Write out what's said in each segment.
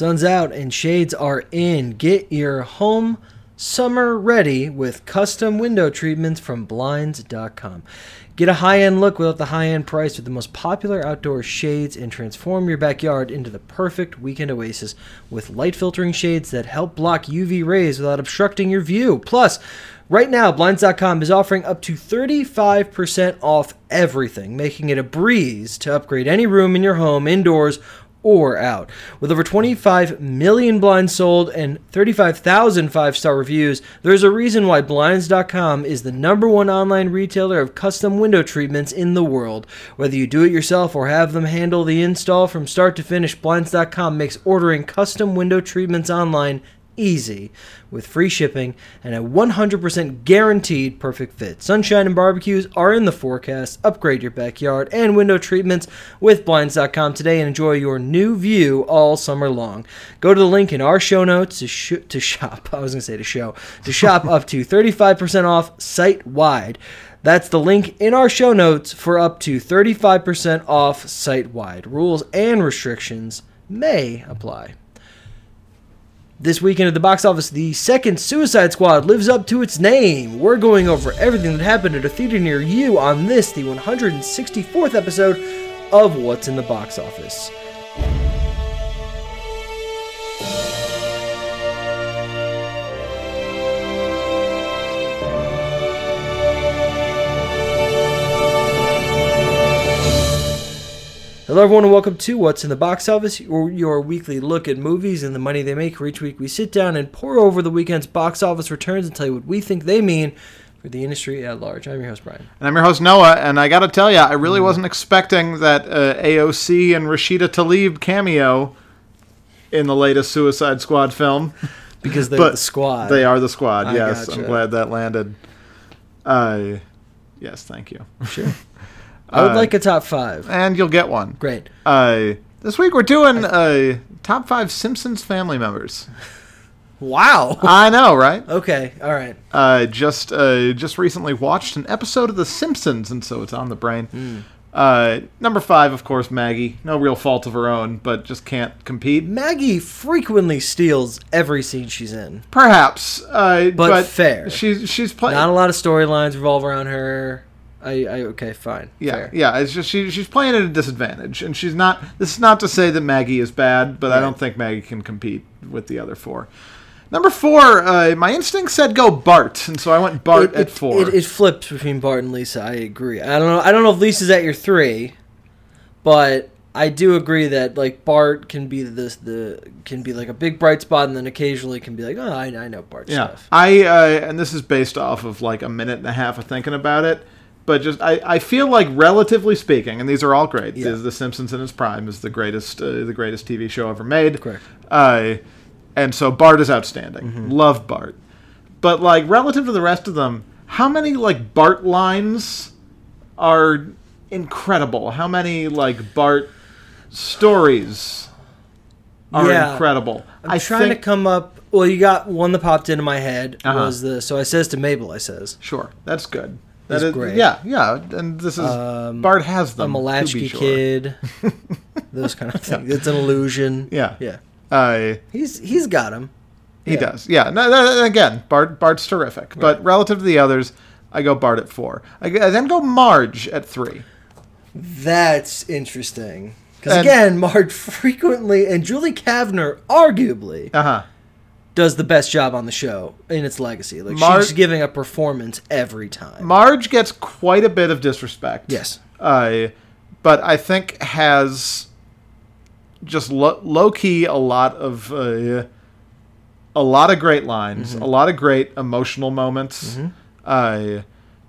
Sun's out and shades are in. Get your home summer ready with custom window treatments from Blinds.com. Get a high end look without the high end price with the most popular outdoor shades and transform your backyard into the perfect weekend oasis with light filtering shades that help block UV rays without obstructing your view. Plus, right now, Blinds.com is offering up to 35% off everything, making it a breeze to upgrade any room in your home, indoors, or out. With over 25 million blinds sold and 35,000 five star reviews, there's a reason why Blinds.com is the number one online retailer of custom window treatments in the world. Whether you do it yourself or have them handle the install from start to finish, Blinds.com makes ordering custom window treatments online easy with free shipping and a 100% guaranteed perfect fit. Sunshine and barbecues are in the forecast. Upgrade your backyard and window treatments with Blinds.com today and enjoy your new view all summer long. Go to the link in our show notes to, sh- to shop. I was going to say to show. To shop up to 35% off site wide. That's the link in our show notes for up to 35% off site wide. Rules and restrictions may apply. This weekend at the box office, the second Suicide Squad lives up to its name. We're going over everything that happened at a theater near you on this, the 164th episode of What's in the Box Office. Hello, everyone, and welcome to What's in the Box Office, your, your weekly look at movies and the money they make. For each week, we sit down and pore over the weekend's box office returns and tell you what we think they mean for the industry at large. I'm your host, Brian. And I'm your host, Noah, and I gotta tell you, I really wasn't expecting that uh, AOC and Rashida Tlaib cameo in the latest Suicide Squad film. Because they're But the squad. They are the squad, I yes. gotcha. I'm glad that landed. Uh, yes, thank you. Sure. I would Uh, like a top five. And you'll get one. Great. Uh, this week we're doing uh, top five Simpsons family members. Wow. I know, right? Okay. All right. uh, just uh, just recently watched an episode of The Simpsons, and so it's on the brain. Hmm. Uh, number five, of course, Maggie. No real fault of her own, but just can't compete. Maggie frequently steals every scene she's in. Perhaps, uh, but, fair. She's she's playing. Not a lot of storylines revolve around her. I, I okay, fine. Yeah, Fair. yeah. It's just she, she's playing at a disadvantage, and she's not. This is not to say that Maggie is bad, but I don't think Maggie can compete with the other four. Number four, uh, my instinct said go Bart, and so I went Bart it, at it- four. It, it flips between Bart and Lisa. I agree. I don't know. I don't know if Lisa's at your three, but I do agree that like Bart can be this the can be like a big bright spot, and then occasionally can be like, oh, I, I know Bart Yeah, stuff. I uh, and this is based off of like a minute and a half of thinking about it, but just I, I feel like relatively speaking, and these are all great. Yeah. The, the Simpsons in its prime is the greatest uh, the greatest TV show ever made. Correct. Uh, and so Bart is outstanding. Mm-hmm. Love Bart, but like relative to the rest of them, how many like Bart lines are incredible? How many like Bart stories are Yeah. incredible? I'm trying to come up. Well, you got one that popped into my head Uh-huh. was the so I says to Mabel, I says Sure, that's good. That's That is great. Yeah, yeah, and this is Um, Bart has them. A to sure. kid. Those kind of things. It's an illusion. Yeah. yeah. Uh, He's he's got him. he Yeah. does. Yeah. No, no, again, Bart Bart's terrific, but relative to the others, I go Bart at four. I, I then go Marge at three. That's interesting. Because again, Marge frequently and Julie Kavner arguably Uh huh. Does the best job on the show in its legacy. Like Mar- she's giving a performance every time. Marge gets quite a bit of disrespect. yes. Uh, but I think has just lo- low key a lot of uh, a lot of great lines, Mm-hmm. a lot of great emotional moments. Uh,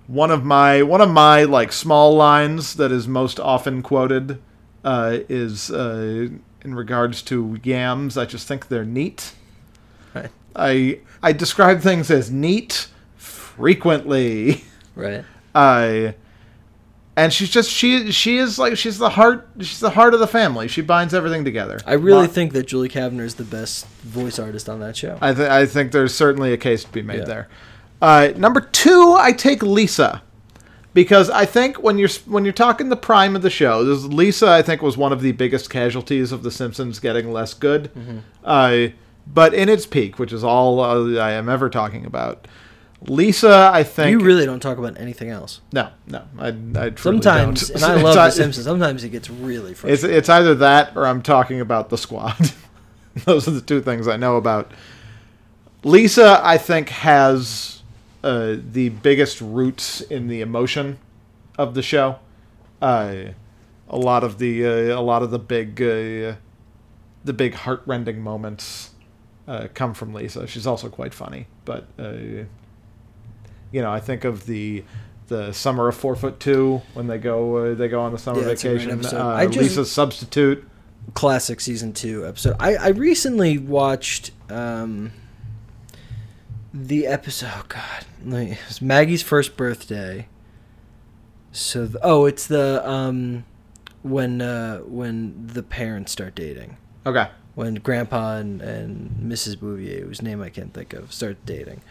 one of my one of my like small lines that is most often quoted uh, is uh, in regards to yams. I just think they're neat. Right. I I describe things as neat frequently. Right. I and she's just she she is like she's the heart she's the heart of the family. She binds everything together. I really Mar- think that Julie Kavner is the best voice artist on that show. I, th- I think there's certainly a case to be made Yeah. there. Uh, number two, I take Lisa because I think when you're when you're talking the prime of the show, this, Lisa I think was one of the biggest casualties of The Simpsons getting less good. Uh, but in its peak, which is all uh, I am ever talking about, Lisa I think You really don't talk about anything else. no no I, I Sometimes, don't. and I love The Simpsons. Sometimes it gets really frustrating. it's either that or I'm talking about the squad. Those are the two things I know about. Lisa, I think, has uh, the biggest roots in the emotion of the show. Uh, a lot of the uh, a lot of the big uh, the big heartrending moments uh, come from Lisa. She's also quite funny, but uh, you know, I think of the the summer of four foot two when they go uh, they go on the summer Yeah, it's a great vacation. Uh, just- Lisa's substitute. classic season two episode. I, I recently watched um, the episode. Oh God, me- it's Maggie's first birthday. So th- oh, it's the um, when uh, when the parents start dating. Okay. When Grandpa and, and Mrs. Bouvier, whose name I can't think of, start dating.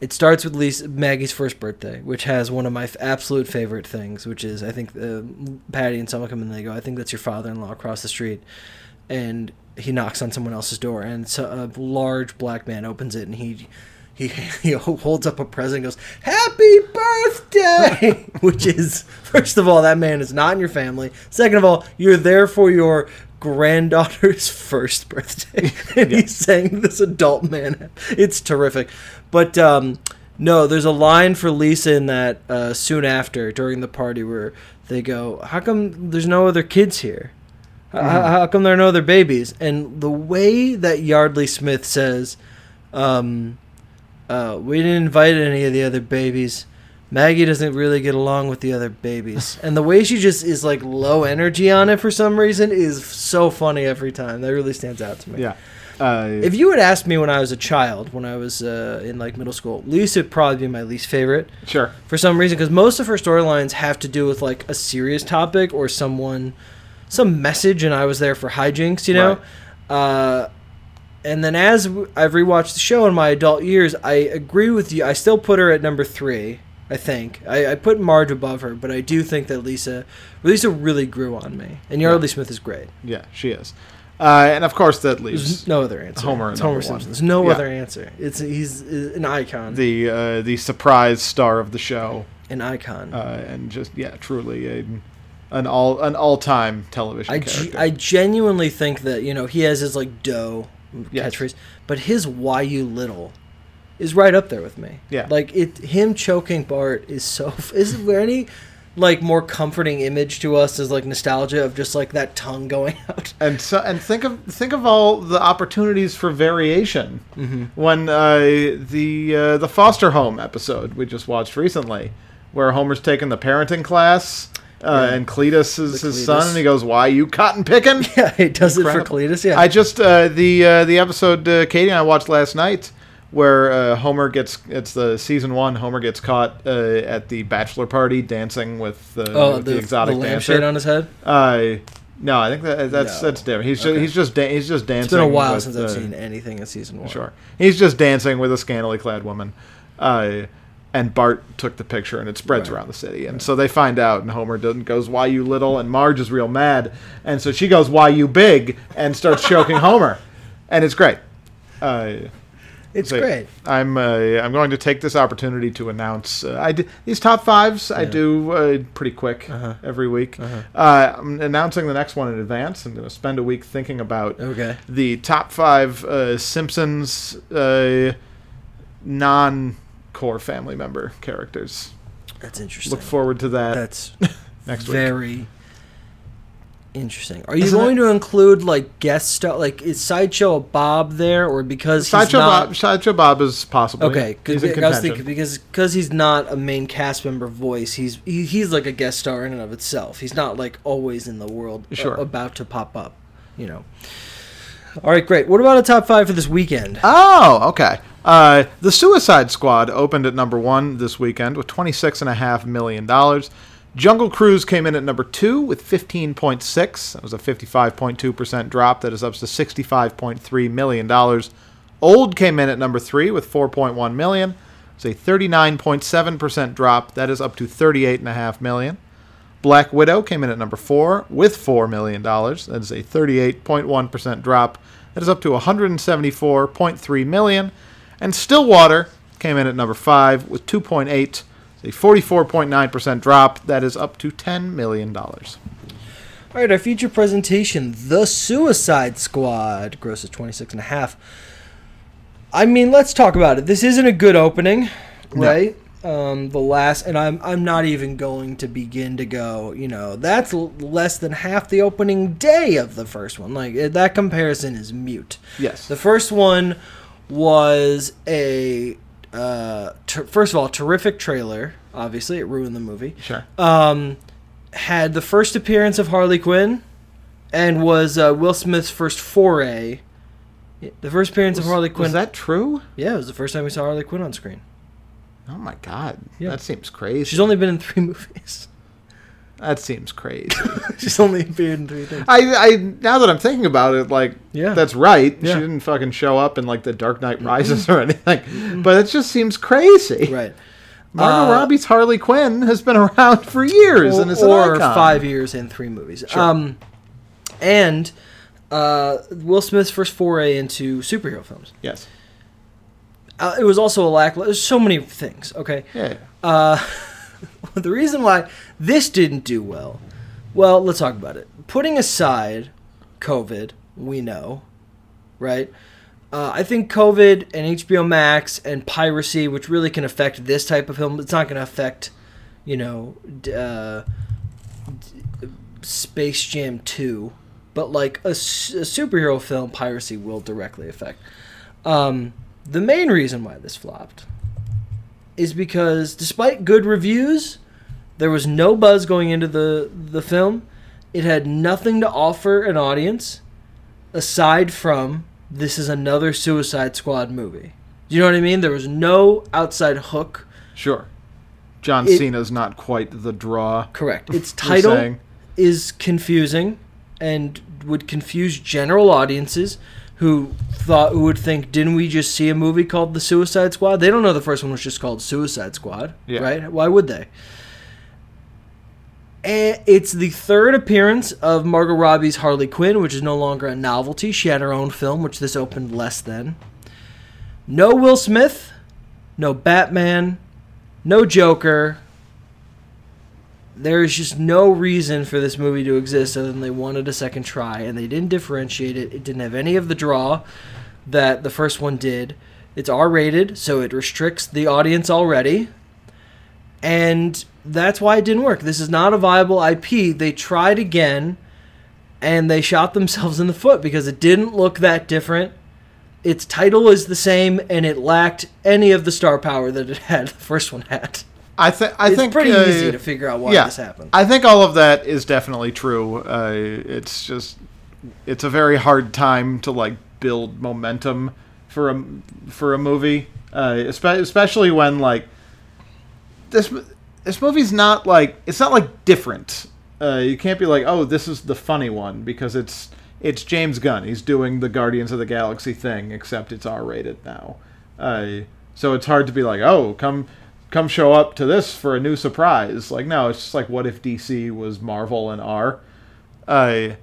It starts with Lisa, Maggie's first birthday, which has one of my f- absolute favorite things, which is I think uh, Patty and someone come in and they go, I think that's your father-in-law across the street, and he knocks on someone else's door, and so a large black man opens it, and he he he holds up a present, and goes, "Happy birthday!" which is first of all, that man is not in your family. Second of all, you're there for your granddaughter's first birthday. And he's saying this adult man. It's terrific. But um no there's a line for lisa in that uh soon after during the party where they go how come there's no other kids here? How, how come there are no other babies? And the way that yardley smith says um uh we didn't invite any of the other babies Maggie doesn't really get along with the other babies. And the way she just is like low energy on it for some reason is so funny every time. That really stands out to me. Yeah. Uh, If you had asked me when I was a child, when I was uh, in like middle school, Lisa would probably be my least favorite sure. for some reason because most of her storylines have to do with like a serious topic or someone, some message, and I was there for hijinks, you know. Uh, and then as I've rewatched the show in my adult years, I agree with you. I still put her at number three. I think I, I put Marge above her, but I do think that Lisa, Lisa really grew on me, and Yardley Smith is great. Yeah, she is. Uh, and of course, that There's leaves no other answer. Homer It's Homer. Simpson. There's no Yeah. other answer. It's he's uh, an icon. the uh, the surprise star of the show, an icon. uh, and just yeah, truly a, an all an all time television I, ge- I genuinely think that you know he has his like dough Yes. catchphrase, but his "Why you little" is right up there with me. Yeah. like it. Him choking Bart is so. Is there any like more comforting image to us as like nostalgia of just like that tongue going out? and so and think of think of all the opportunities for variation Mm-hmm. when uh, the uh, the foster home episode we just watched recently, where Homer's taking the parenting class. Uh, Yeah. And Cletus is The his son, and he goes, "Why you cotton picking?" Yeah, he does it for Cletus. Yeah, I just uh, the uh, the episode uh, Katie and I watched last night, where uh, Homer gets it's the season one. Homer gets caught uh, at the bachelor party dancing with, uh, oh with the, the, exotic the dancer. on his head. Uh, no, I think that that's No. that's different. He's just he's just da- he's just dancing. It's been a while with, since I've seen anything in season one. Sure, he's just dancing with a scantily clad woman. Uh, and Bart took the picture, and it spreads Right. around the city. And so they find out, and Homer doesn't goes, "Why you little?" And Marge is real mad, and so she goes, "Why you big?" and starts choking Homer, and it's great. Uh, It's so great. I'm uh, I'm going to take this opportunity to announce uh, I d- these top fives. I do uh, pretty quick Uh-huh. every week. Uh-huh. Uh, I'm announcing the next one in advance. I'm going to spend a week thinking about Okay. the top five uh, Simpsons uh, non-core family member characters. That's interesting. Look forward to that That's next week. very interesting. Are you Isn't going it- to include like guest stuff? Like is sideshow Bob there, or because he's Sideshow not? Bob, Sideshow Bob is possible. Okay, he's because in I was thinking because because he's not a main cast member voice. He's he, he's like a guest star in and of itself. He's not like always in the world, uh, Sure. about to pop up. You know. All right, great. What about a top five for this weekend? Oh, okay. Uh, the Suicide Squad opened at number one this weekend with twenty-six and a half million dollars. Jungle Cruise came in at number two with fifteen point six. That was a fifty-five point two percent drop. That is up to sixty-five point three million dollars. Old came in at number three with four point one million. It's a 39.7% drop. That is up to 38.5 million. Black Widow came in at number four with $4 million. That is a 38.1% drop. That is up to 174.3 million. And Stillwater came in at number five with 2.8. It's a 44.9% drop. That is up to $10 million. All right, our feature presentation, The Suicide Squad, grosses 26 and a half. I mean, let's talk about it. This isn't a good opening, No. right? Um, the last, and I'm I'm not even going to begin to go. You know, that's l- less than half the opening day of the first one. Like that comparison is mute. Yes. The first one was a uh, ter- first of all terrific trailer. Obviously, it ruined the movie. Sure. Um, had the first appearance of Harley Quinn, and was uh, Will Smith's first foray. The first appearance of Harley Quinn. Was that true? Yeah, it was the first time we saw Harley Quinn on screen. Oh my god. Yeah. That seems crazy. She's only been in three movies. That seems crazy. She's only appeared in three things. I, I now that I'm thinking about it, like Yeah. that's right. Yeah. She didn't fucking show up in like the Dark Knight Rises or anything. But it just seems crazy. Right. Margot Uh, Robbie's Harley Quinn has been around for years and is an or icon. five years and three movies. Sure. Um, and uh, Will Smith's first foray into superhero films. Yes. Uh, it was also a lack. There's so many things. Okay. Yeah. Uh, the reason why this didn't do well, well, let's talk about it. Putting aside COVID, we know, right? Uh, I think COVID and HBO Max and piracy, which really can affect this type of film, it's not going to affect, you know, uh, Space Jam 2, but like a superhero film, piracy will directly affect. Um, the main reason why this flopped is because despite good reviews, there was no buzz going into the the film. It had nothing to offer an audience aside from this is another Suicide Squad movie. Do you know what I mean? There was no outside hook. Sure. John It- Cena's not quite the draw. Correct. Its title is confusing and would confuse general audiences who thought who would think didn't we just see a movie called The Suicide Squad? They don't know the first one was just called Suicide Squad, Yeah. right? Why would they? And it's the third appearance of Margot Robbie's Harley Quinn, which is no longer a novelty. She had her own film, which this opened less than. No Will Smith, no Batman, no Joker. There is just no reason for this movie to exist other than they wanted a second try, and they didn't differentiate it. It didn't have any of the draw that the first one did. It's R rated, so it restricts the audience already. And that's why it didn't work. This is not a viable IP. They tried again, and they shot themselves in the foot because it didn't look that different. Its title is the same, and it lacked any of the star power that it had. The first one had. I think. I it's think pretty uh, easy to figure out why yeah, this happened. I think all of that is definitely true. Uh, it's just, it's a very hard time to like build momentum for a for a movie, uh, especially when like this this movie's not like it's not like different. Uh, you can't be like, oh, this is the funny one because it's it's James Gunn. He's doing the Guardians of the Galaxy thing, except it's R rated now. Uh, so it's hard to be like, oh, come come show up to this for a new surprise. Like, no, it's just like, what if DC was Marvel and R? Uh,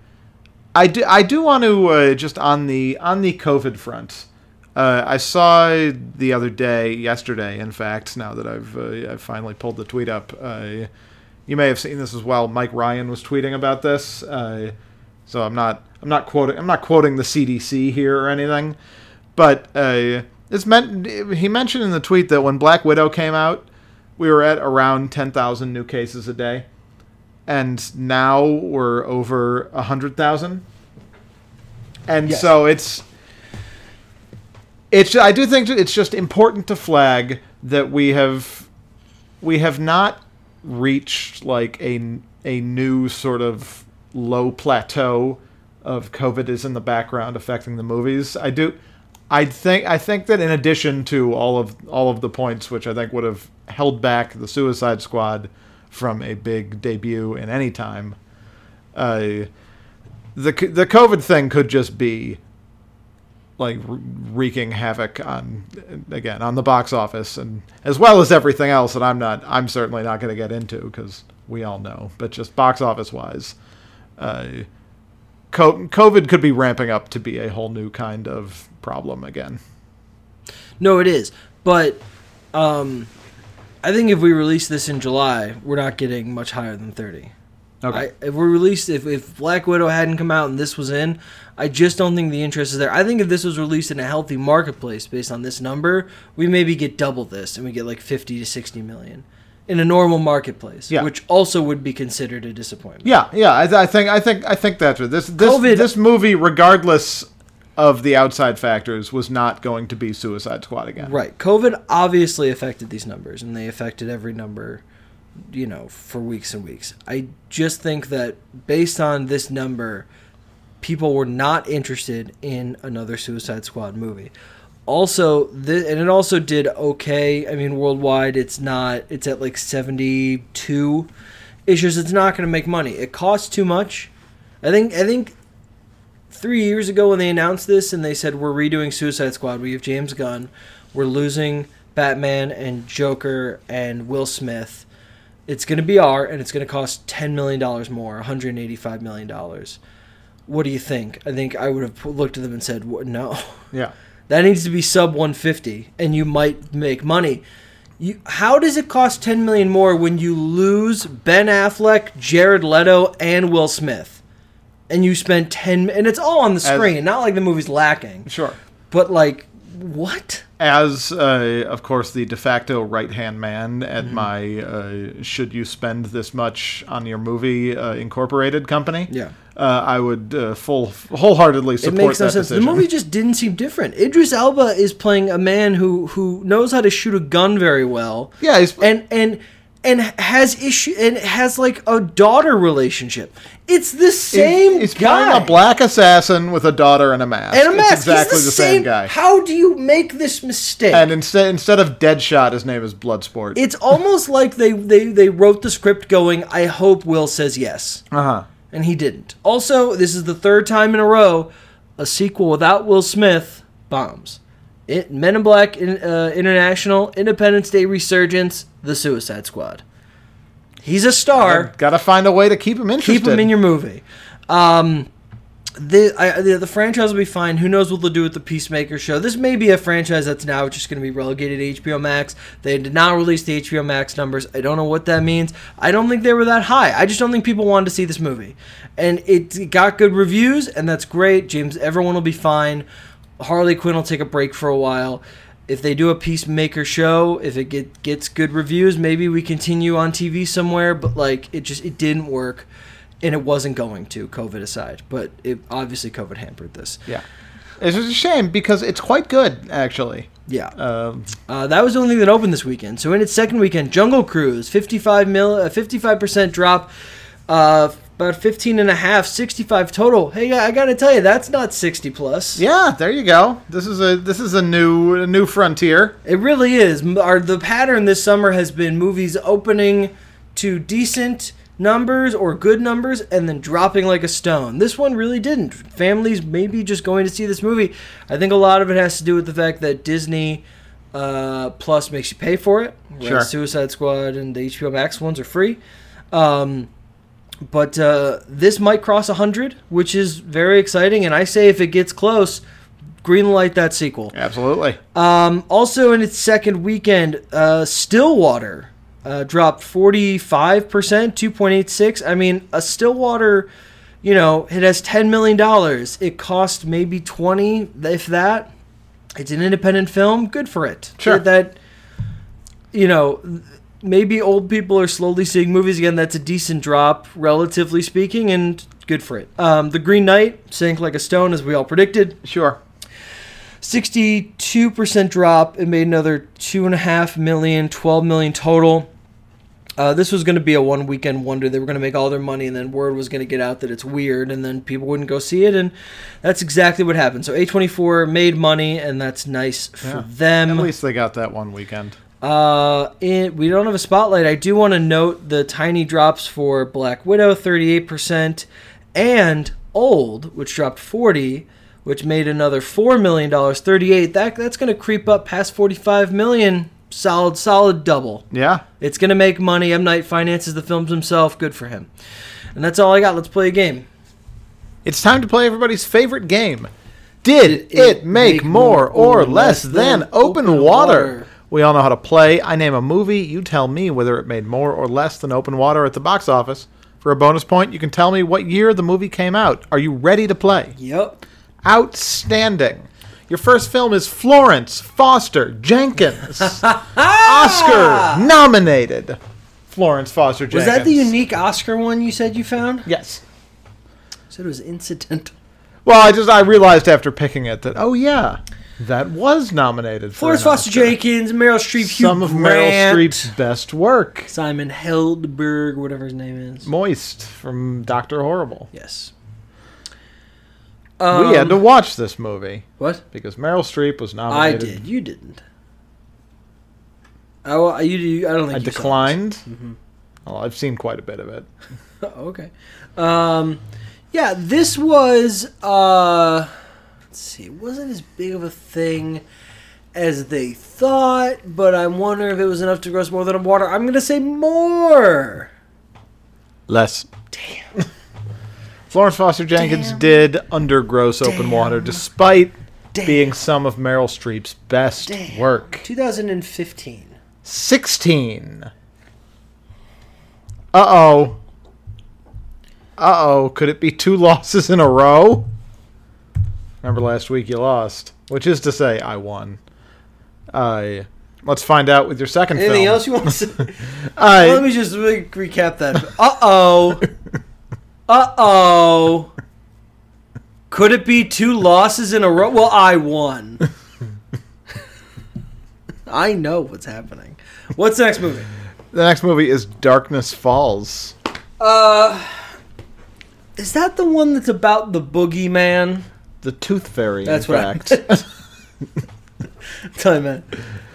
I do I do want to uh, just on the on the COVID front. Uh, I saw the other day, yesterday, in fact. Now that I've uh, I've finally pulled the tweet up, uh, you may have seen this as well. Mike Ryan was tweeting about this, uh, so I'm not I'm not quoting I'm not quoting the CDC here or anything, but it's meant he mentioned in the tweet that when Black Widow came out, we were at around ten thousand new cases a day, and now we're over hundred thousand, and Yes. so it's it's I do think it's just important to flag that we have we have not reached like a a new sort of low plateau of COVID is in the background affecting the movies. I do I think I think that in addition to all of all of the points which I think would have held back the Suicide Squad from a big debut in any time, uh, the the COVID thing could just be like wreaking havoc on again on the box office and as well as everything else that I'm not I'm certainly not going to get into because we all know. But just box office wise, uh, COVID could be ramping up to be a whole new kind of problem again. No, it is. But um, I think if we release this in July, we're not getting much higher than 30. I, if we released, if, if Black Widow hadn't come out and this was in, I just don't think the interest is there. I think if this was released in a healthy marketplace based on this number, we maybe get double this and we get like 50 to 60 million in a normal marketplace, Yeah. which also would be considered a disappointment. Yeah, yeah. I, th- I think I think I think that's it. This this COVID- this movie, regardless of the outside factors, was not going to be Suicide Squad again. Right. COVID obviously affected these numbers, and they affected every number, you know, for weeks and weeks. I just think that based on this number, people were not interested in another Suicide Squad movie. Also, th- and it also did okay. I mean, worldwide, it's not. It's at like seventy-two issues. It's not going to make money. It costs too much. I think. I think three years ago when they announced this and they said we're redoing Suicide Squad. We have James Gunn. We're losing Batman and Joker and Will Smith. It's going to be R and it's going to cost ten million dollars more, one hundred eighty-five million dollars. What do you think? I think I would have looked at them and said, "What? "No, Yeah. That needs to be sub 150, and you might make money." You, how does it cost 10 million more when you lose Ben Affleck, Jared Leto, and Will Smith? And you spend 10 and it's all on the screen, not like the movie's lacking. Sure. But like what? As uh, of course the de facto right hand man at Mm-hmm. my uh, should you spend this much on your movie uh, incorporated company? Yeah. Uh, I would uh, full wholeheartedly It support makes no that sense. decision. The movie just didn't seem different. Idris Elba is playing a man who who knows how to shoot a gun very well. Yeah, he's- and and and has issue and has like a daughter relationship. It's the same He's guy. playing a black assassin with a daughter and a mask. and a mask. It's exactly the, the, same, guy. How do you make this mistake? and instead instead of Deadshot, his name is Bloodsport. it's almost like they, they, they wrote the script going, I hope Will says yes. Uh huh. And he didn't. Also, this is the third time in a row a sequel without Will Smith bombs. It, Men in Black in, uh, International, Independence Day Resurgence, The Suicide Squad. He's a star. Got to find a way to keep him interested. Keep him in your movie. Um, the, I, the franchise will be fine. Who knows what they'll do with the Peacemaker show? This may be a franchise that's now just going to be relegated to HBO Max. They did not release the HBO Max numbers. I don't know what that means. I don't think they were that high. I just don't think people wanted to see this movie, and it got good reviews, and that's great. James, everyone will be fine. Harley Quinn will take a break for a while. If they do a Peacemaker show, if it get, gets good reviews, maybe we continue on TV somewhere. But like, it just it didn't work and it wasn't going to covid aside but it obviously covid hampered this Yeah. It's just a shame because it's quite good, actually. yeah Um, uh, that was the only thing that opened this weekend so in its second weekend jungle cruise 55 mil uh, 55% drop uh, about 15 and a half 65 total hey i gotta tell you that's not 60 plus yeah, there you go. This is a this is a new a new frontier. it really is our the pattern this summer has been movies opening to decent numbers or good numbers and then dropping like a stone. This one really didn't. Families maybe just going to see this movie. I think a lot of it has to do with the fact that Disney uh, Plus makes you pay for it. Sure. Suicide Squad and the HBO Max ones are free. Um, but uh, this might cross 100, which is very exciting. And I say if it gets close, green light that sequel. Absolutely. Um, also, in its second weekend, uh, Stillwater uh, dropped 45%, 2.86. I mean, a Stillwater, you know, it has $10 million. It cost maybe 20 if that. It's an independent film. Good for it. Sure. That, you know, maybe old people are slowly seeing movies again. That's a decent drop, relatively speaking, and good for it. Um, the Green Knight sank like a stone, as we all predicted. Sure. 62% drop. It made another 2.5 million, 12 million total. Uh, this was going to be a one weekend wonder. They were going to make all their money, and then word was going to get out that it's weird, and then people wouldn't go see it. And that's exactly what happened. So A24 made money, and that's nice for Yeah. them. At least they got that one weekend. Uh, it, we don't have a spotlight. I do want to note the tiny drops for Black Widow, 38%, and Old, which dropped 40, which made another four million dollars, thirty-eight. That that's going to creep up past forty-five million. Solid, solid double. Yeah. It's going to make money. M Night finances the films himself. Good for him. And that's all I got. Let's play a game. It's time to play everybody's favorite game. Did it make more or less than open water? We all know how to play. I name a movie. You tell me whether it made more or less than open water at the box office. For a bonus point, you can tell me what year the movie came out. Are you ready to play? Yep. Outstanding. Your first film is Florence Foster Jenkins. Oscar nominated. Florence Foster Jenkins. Was that the unique Oscar one you said you found? Yes. said it was incidental. Well, I just I realized after picking it that oh yeah, that was nominated for Florence an Foster Oscar. Jenkins, Meryl Streep, Hugh Some of Meryl Grant, Streep's best work. Simon Helberg, whatever his name is. Moist from Doctor Horrible. Yes. We had Um, to watch this movie What? because Meryl Streep was nominated. I did. You didn't. Oh, I, you, you, I don't think I declined. Mm-hmm. Well, I've seen quite a bit of it. okay. Um, yeah, this was. Uh, let's see. It wasn't as big of a thing as they thought, but I'm wondering if it was enough to gross more than a water. I'm gonna say more. Less. Damn. Florence Foster Jenkins Damn. did under gross open water, despite Damn. being some of Meryl Streep's best Damn. work. 2015. 16. Uh oh. Uh oh. Could it be two losses in a row? Remember last week you lost, which is to say, I won. Uh, let's find out with your second Anything film. else you want to say? Uh, Let me just re- recap that. Uh oh. Uh oh. Could it be two losses in a row? Well, I won. I know what's happening. What's the next movie? the next movie is Darkness Falls. Uh, is that the one that's about the boogeyman? The Tooth Fairy, That's in what I fact. Tell me, man.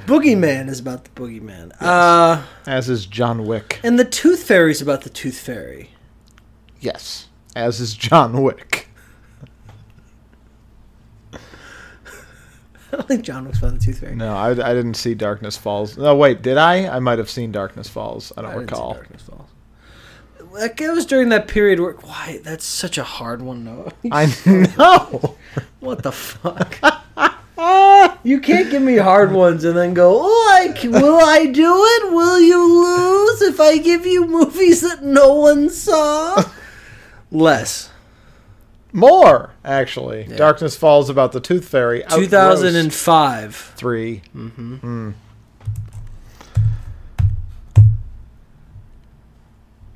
Boogeyman is about the boogeyman. Uh, as is John Wick. and the Tooth Fairy is about the Tooth Fairy. Yes. As is John Wick. I don't think John Wick's about the Tooth Fairy. No, I, I didn't see Darkness Falls. No, wait, did I? I might have seen Darkness Falls. I don't I didn't see recall. Darkness Falls. Like it was during that period where why that's such a hard one to I know. What the fuck? you can't give me hard ones and then go, oh, I, c- will I do it? Will you lose if I give you movies that no one saw? Less. More, actually. Yeah. Darkness Falls about the Tooth Fairy. outgrossed 2005. three. Mm-hmm.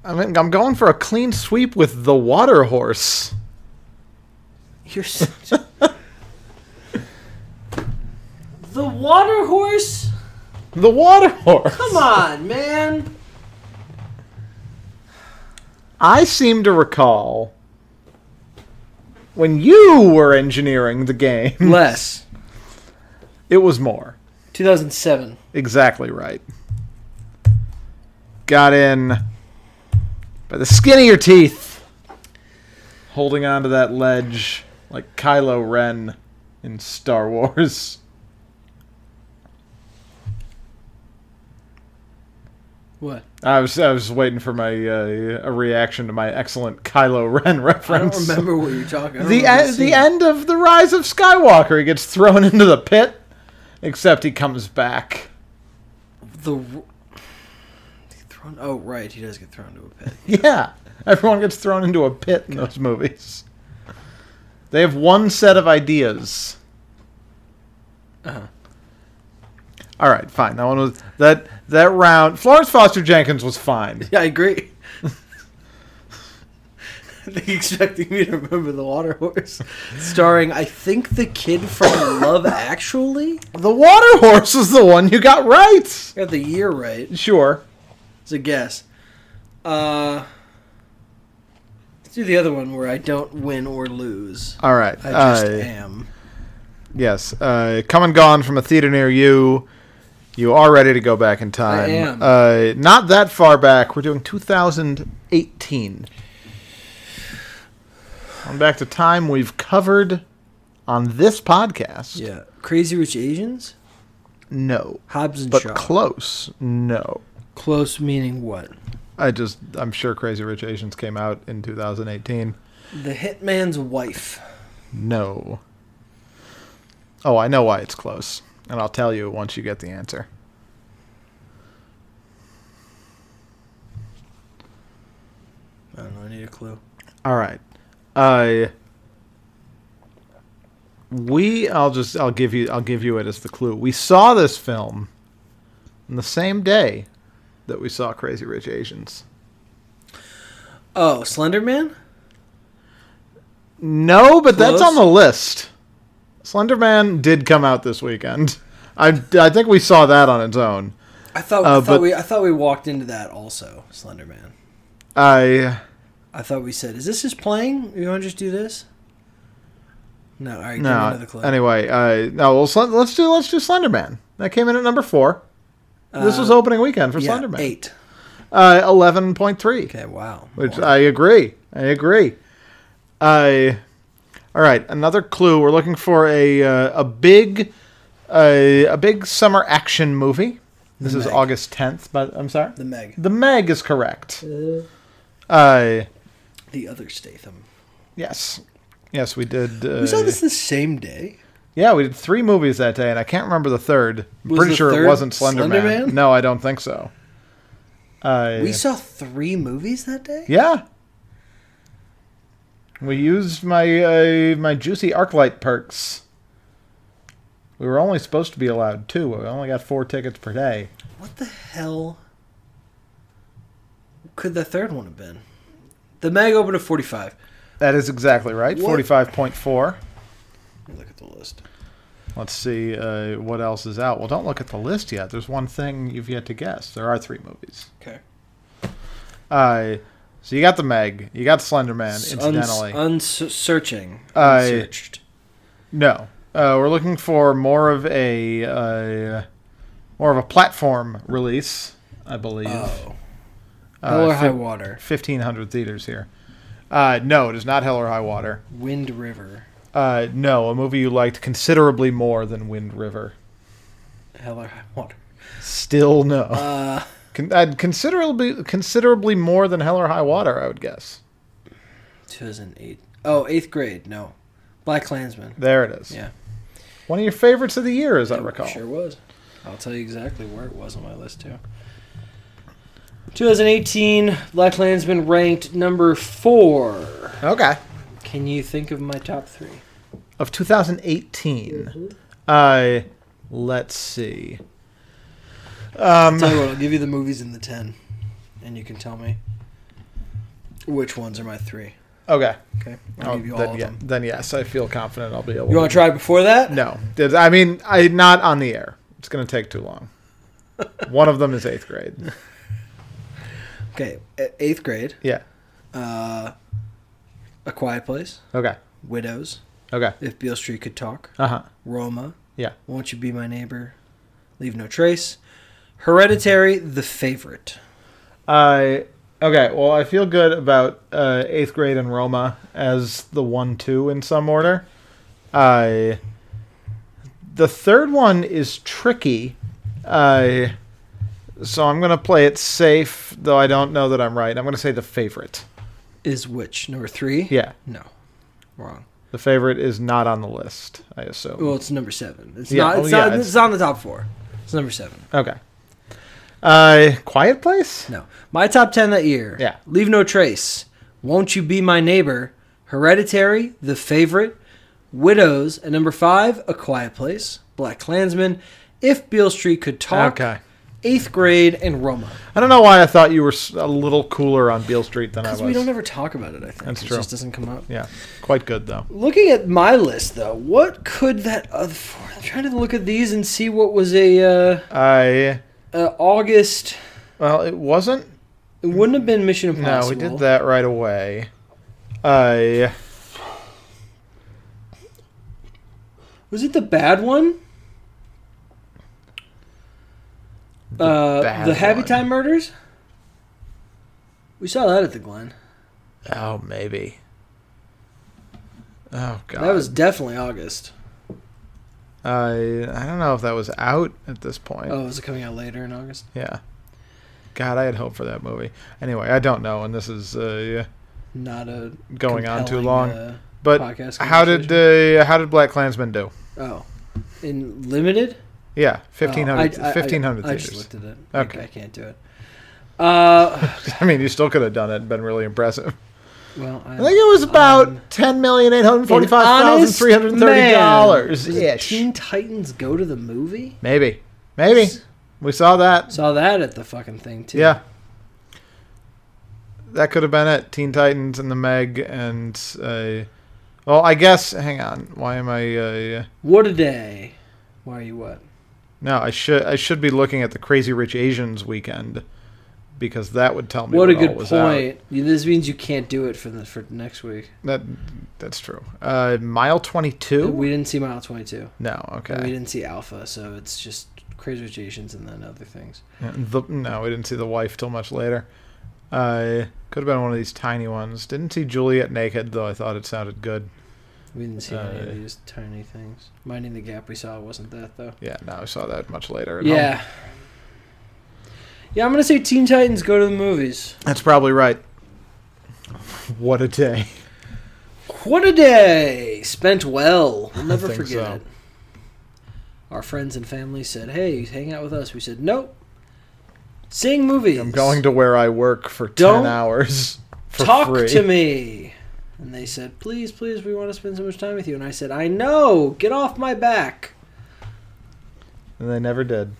I mean, I'm going for a clean sweep with the Water Horse. You're such... The Water Horse? The Water Horse. Come on, man. I seem to recall when you were engineering the game. Less. It was more. 2007. Exactly right. Got in by the skin of your teeth, holding onto that ledge like Kylo Ren in Star Wars. What? I was I was waiting for my uh, a reaction to my excellent Kylo Ren I reference. don't remember what you're talking about. the end, the end of the Rise of Skywalker. He gets thrown into the pit, except he comes back. The. Thrown, oh, right. He does get thrown into a pit. Yeah, everyone gets thrown into a pit in those movies. They have one set of ideas. Uh-huh. All right, fine. That one was that that round. Florence Foster Jenkins was fine. Yeah, I agree. I think expecting me to remember the water horse, starring I think the kid from Love Actually. The Water Horse was the one you got right. Got the year right. Sure. It's a guess. Uh, let's do the other one where I don't win or lose. All right. I just uh, am. Yes. Uh, come and gone from a theater near you. You are ready to go back in time. I am. Uh, not that far back. We're doing 2018. On back to time we've covered on this podcast. Yeah. Crazy Rich Asians? No. Hobbs and But Shaw. close. No. Close meaning what? I just I'm sure Crazy Rich Asians came out in 2018. The Hitman's Wife. No. Oh, I know why it's close, and I'll tell you once you get the answer. I don't know. I need a clue. All right. Uh we I'll just I'll give you I'll give you it as the clue. We saw this film on the same day that we saw Crazy Rich Asians. Oh, Slender Man? No, but that's on the list. Slenderman did come out this weekend. I, I think we saw that on its own. I thought, Uh, I thought but- we I thought we walked into that also, Slender Man. I I thought we said, "Is this just playing? You want to just do this?" No, all right. No. Anyway, uh, no. Well, let's do let's do Slenderman. That came in at number four. this was Uh, opening weekend for yeah, Slenderman. eight. Uh, eleven point three. Okay, wow. Which More. I agree. I agree. I. all right, another clue. We're looking for a uh, a big a a big summer action movie. This The is Meg. August tenth, but I'm sorry. the Meg, The Meg is correct. Uh, the other Statham. yes, yes, we did. Uh, We saw this the same day. Yeah, we did three movies that day, and I can't remember the third. I'm Was pretty sure it wasn't Slender, Slender Man. Man? No, I don't think so. Uh, We saw three movies that day. yeah. We used my uh, my juicy ArcLight perks. We were only supposed to be allowed two. We only got four tickets per day. What the hell could the third one have been? The Meg opened at forty-five. That is exactly right. What? Forty-five point four. Let me look at the list. Let's see uh, what else is out. Well, don't look at the list yet. There's one thing you've yet to guess. There are three movies. Okay. Uh, so you got the Meg, you got Slender Man. Incidentally, uns, searching. I- Unsearched. no. Uh, we're looking for more of a uh, more of a platform release, I believe. Oh. Uh, Hell or High Water. 1,500 theaters here. Uh, no, it is not Hell or High Water. Wind River. Uh, no, a movie you liked considerably more than Wind River. Hell or High Water. Still no. Con- uh, considerably considerably more than Hell or High Water, I would guess. 2008. Oh, eighth grade. No. Black Klansman. There it is. Yeah. One of your favorites of the year, as I recall. Sure was. I'll tell you exactly where it was on my list too. 2018, Black Klansman ranked number four. Okay. Can you think of my top three? Of 2018. Uh, let's see. Um, Tell you what, I'll give you the movies in the ten, and you can tell me which ones are my three. okay. Okay, I'll Oh, give you all then, of yeah, them. then yes, I feel confident I'll be able. You want to try before that? No, I mean, I not on the air. It's going to take too long. One of them is eighth grade. Okay, eighth grade. Yeah. Uh, A Quiet Place. Okay. Widows. Okay. If Beale Street Could Talk. Uh huh. Roma. Yeah. Won't You Be My Neighbor? Leave No Trace. Hereditary, The Favorite. I okay. Well, I feel good about uh, eighth grade and Roma as the one two in some order. I the third one is tricky. I so I'm gonna play it safe, though I don't know that I'm right. I'm gonna say the favorite. Is which? Number three? Yeah, No. Wrong. the favorite is not on the list. I assume. Well, it's number seven. It's Yeah, not. oh, It's, yeah, not it's- it's, on the top four. It's number seven. okay. Uh, Quiet Place. No. My top ten that year. Yeah. Leave No Trace. Won't You Be My Neighbor? Hereditary, The Favorite, Widows, and number five, A Quiet Place, Black Klansman, If Beale Street Could Talk, Okay. Eighth Grade, and Roma. I don't know why I thought you were a little cooler on Beale Street than I was. Because we don't ever talk about it, I think. That's it true. just doesn't come up. yeah, quite good though. Looking at my list, though, what could that other. I'm trying to look at these and see what was a uh, I uh, August. well, it wasn't. It wouldn't have been Mission Impossible. No, we did that right away. I Was it the bad one? The uh, bad the Happy one. Time Murders. We saw that at the Glen. oh maybe. Oh god. That was definitely August. I I don't know if that was out at this point. Oh, was it coming out later in August? Yeah. God, I had hope for that movie. Anyway, I don't know, and this is uh, Not a going on too long. uh, but how did uh, how did Black Klansman do? oh, in limited? Yeah, 1500, Oh, I- I- 1500 I, I just looked at it. Okay. I, I can't do it. Uh, I mean, you still could have done it and been really impressive. Well, I, I think it was about um, ten million eight hundred forty-five thousand three hundred thirty dollars ish. Teen Titans go to the movie? Maybe, maybe we saw that. Saw that at the fucking thing too. Yeah, that could have been it. Teen Titans and the Meg and uh, well, I guess. Hang on, why am I? Uh, What a day. Why are you what? no, I should I should be looking at the Crazy Rich Asians weekend because that would tell me What a all good out. point. You- This means you can't do it for the for next week. That that's true. Uh, mile twenty-two. We didn't see Mile 22. no, okay. And we didn't see Alpha, so it's just Crazy Rich Asians and then other things. Yeah, The, no, we didn't see the wife till much later. Uh, could have been one of these tiny ones. Didn't see Juliet naked, though I thought it sounded good. We didn't see any Uh, of these tiny things. Minding the Gap we saw wasn't that though. Yeah, no, I saw that much later. at Yeah. home. Yeah, I'm gonna say Teen Titans go to the movies. That's probably right. What a day. What a day spent well. We'll never think forget so. it. Our friends and family said, "Hey, hang out with us." We said, "Nope." Seeing movies. I'm going to where I work for 10 Don't hours for talk free. to me. And they said, "Please, please, we want to spend so much time with you." And I said, "I know. Get off my back." And they never did.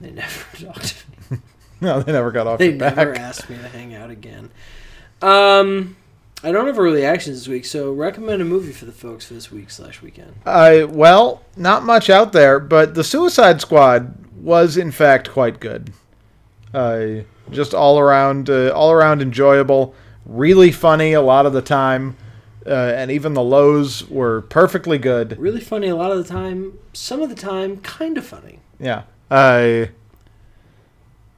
They never talked to me. No, they never got off They your back. never asked me to hang out again. Um, I don't have a really actions this week, so recommend a movie for the folks for this week slash weekend. I well, not much out there, but the Suicide Squad was in fact quite good. Uh, just all around, uh, all around enjoyable, really funny a lot of the time, uh, and even the lows were perfectly good. Really funny a lot of the time. Some of the time, kind of funny. Yeah, I.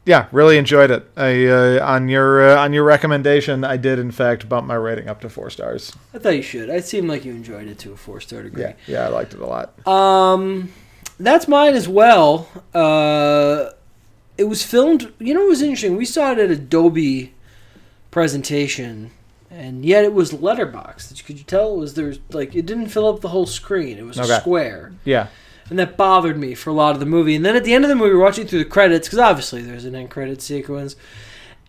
yeah, really enjoyed it. I uh, on your uh, on your recommendation, I did in fact bump my rating up to four stars. I thought you should. It seemed like you enjoyed it to a four star degree. Yeah, yeah, I liked it a lot. Um, that's mine as well. Uh, it was filmed. You know, it was interesting. We saw it at a Dolby presentation, and yet it was letterbox. Could you tell it was there? Was, like it didn't fill up the whole screen. It was Okay. square, Yeah, and that bothered me for a lot of the movie. And then at the end of the movie, we're watching through the credits because obviously there's an end credit sequence.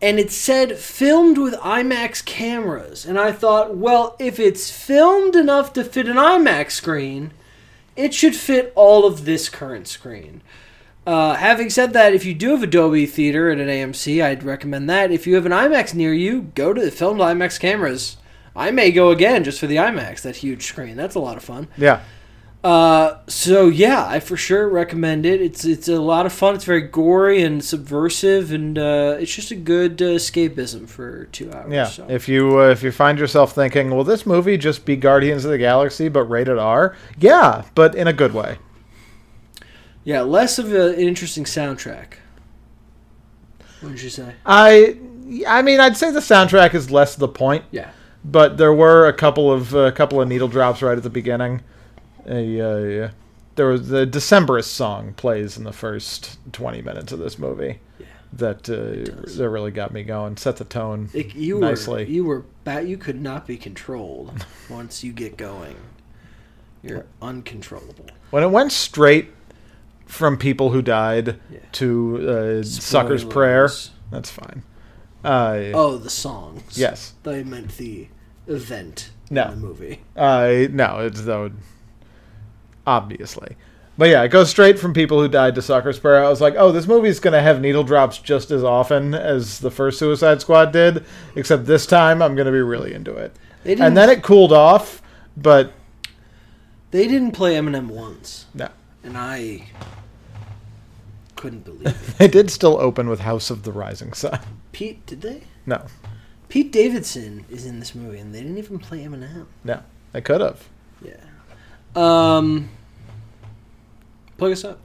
And it said filmed with IMAX cameras. And I thought, well, if it's filmed enough to fit an IMAX screen, it should fit all of this current screen. Uh, having said that, if you do have a Dolby Theater at an AMC, I'd recommend that. If you have an IMAX near you, go to the filmed IMAX cameras. I may go again just for the IMAX, that huge screen. That's a lot of fun. yeah. Uh, so yeah, I for sure recommend it. It's it's a lot of fun. It's very gory and subversive, and uh, it's just a good uh, escapism for two hours. Yeah, so. if you uh, if you find yourself thinking, "Will this movie just be Guardians of the Galaxy but rated R?" Yeah, but in a good way. yeah, less of a, an interesting soundtrack. What did you say? I I mean, I'd say the soundtrack is less the point, Yeah, but there were a couple of a couple of needle drops right at the beginning. A uh, there was the Decemberist song plays in the first twenty minutes of this movie. Yeah. That uh, that really got me going. Set the tone. it, you Nicely. were you were bat. You could not be controlled once you get going. You're uncontrollable. When it went straight from people who died Yeah. to uh, Sucker's Prayer, that's fine. Uh, Oh, the songs. Yes. I meant the event No. in the movie. Uh, no, it's though obviously. But yeah, it goes straight from people who died to Sucker's Prayer. I was like, oh, this movie's gonna have needle drops just as often as the first Suicide Squad did, except this time I'm gonna be really into it. They didn't, And then it cooled off, but they didn't play Eminem once, no, and I couldn't believe it. they did still open with House of the Rising Sun. Pete, did they? No, Pete Davidson is in this movie, and they didn't even play Eminem. no, they could have. Yeah. Um. Plug us up.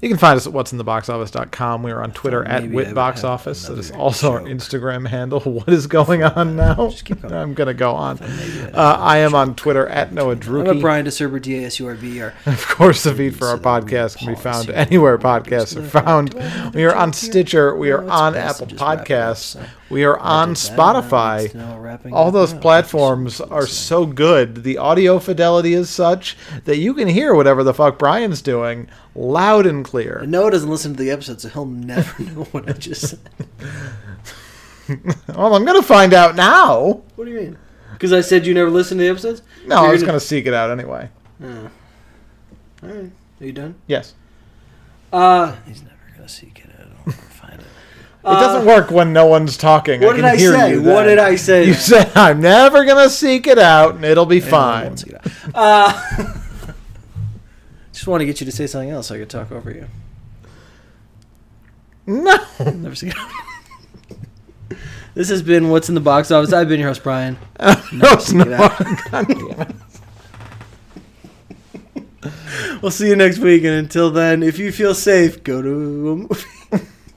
You can find us at what'sintheboxoffice.com. We are on Twitter at maybe I would have WitBoxOffice. That is another also our. Instagram handle. What is going on now? Just keep going. I'm going to go on. I- Uh, I am on Twitter at Noah I'm a Druki. Brian Dasurber, D A S U R B E R. Of course, the feed for our podcast can be found anywhere podcasts are found. We are on Stitcher. We are on Apple just wrap it up, Podcasts. We are on did that, and now it's Spotify. now All those now. platforms are so good. The audio fidelity is such that you can hear whatever the fuck Brian's doing loud and clear. And Noah doesn't listen to the episode, so he'll never know what I just said. Well, I'm going to find out now. What do you mean? Because I said you never listen to the episodes? No, You're I was gonna- going to seek it out anyway. Oh. All right. Are you done? Yes. Uh, he's never gonna seek it out. I'll never find it. Doesn't work when no one's talking. What I did I say? You What did I say? You said I'm never gonna seek it out, and it'll be I fine. it. Uh, just want to get you to say something else so I could talk over you. No. Never seek it out. This has been What's in the Box Office. I've been your host, Brian. no, it's seek it not. out. God damn it. We'll see you next week. And until then, if you feel safe, go to a movie.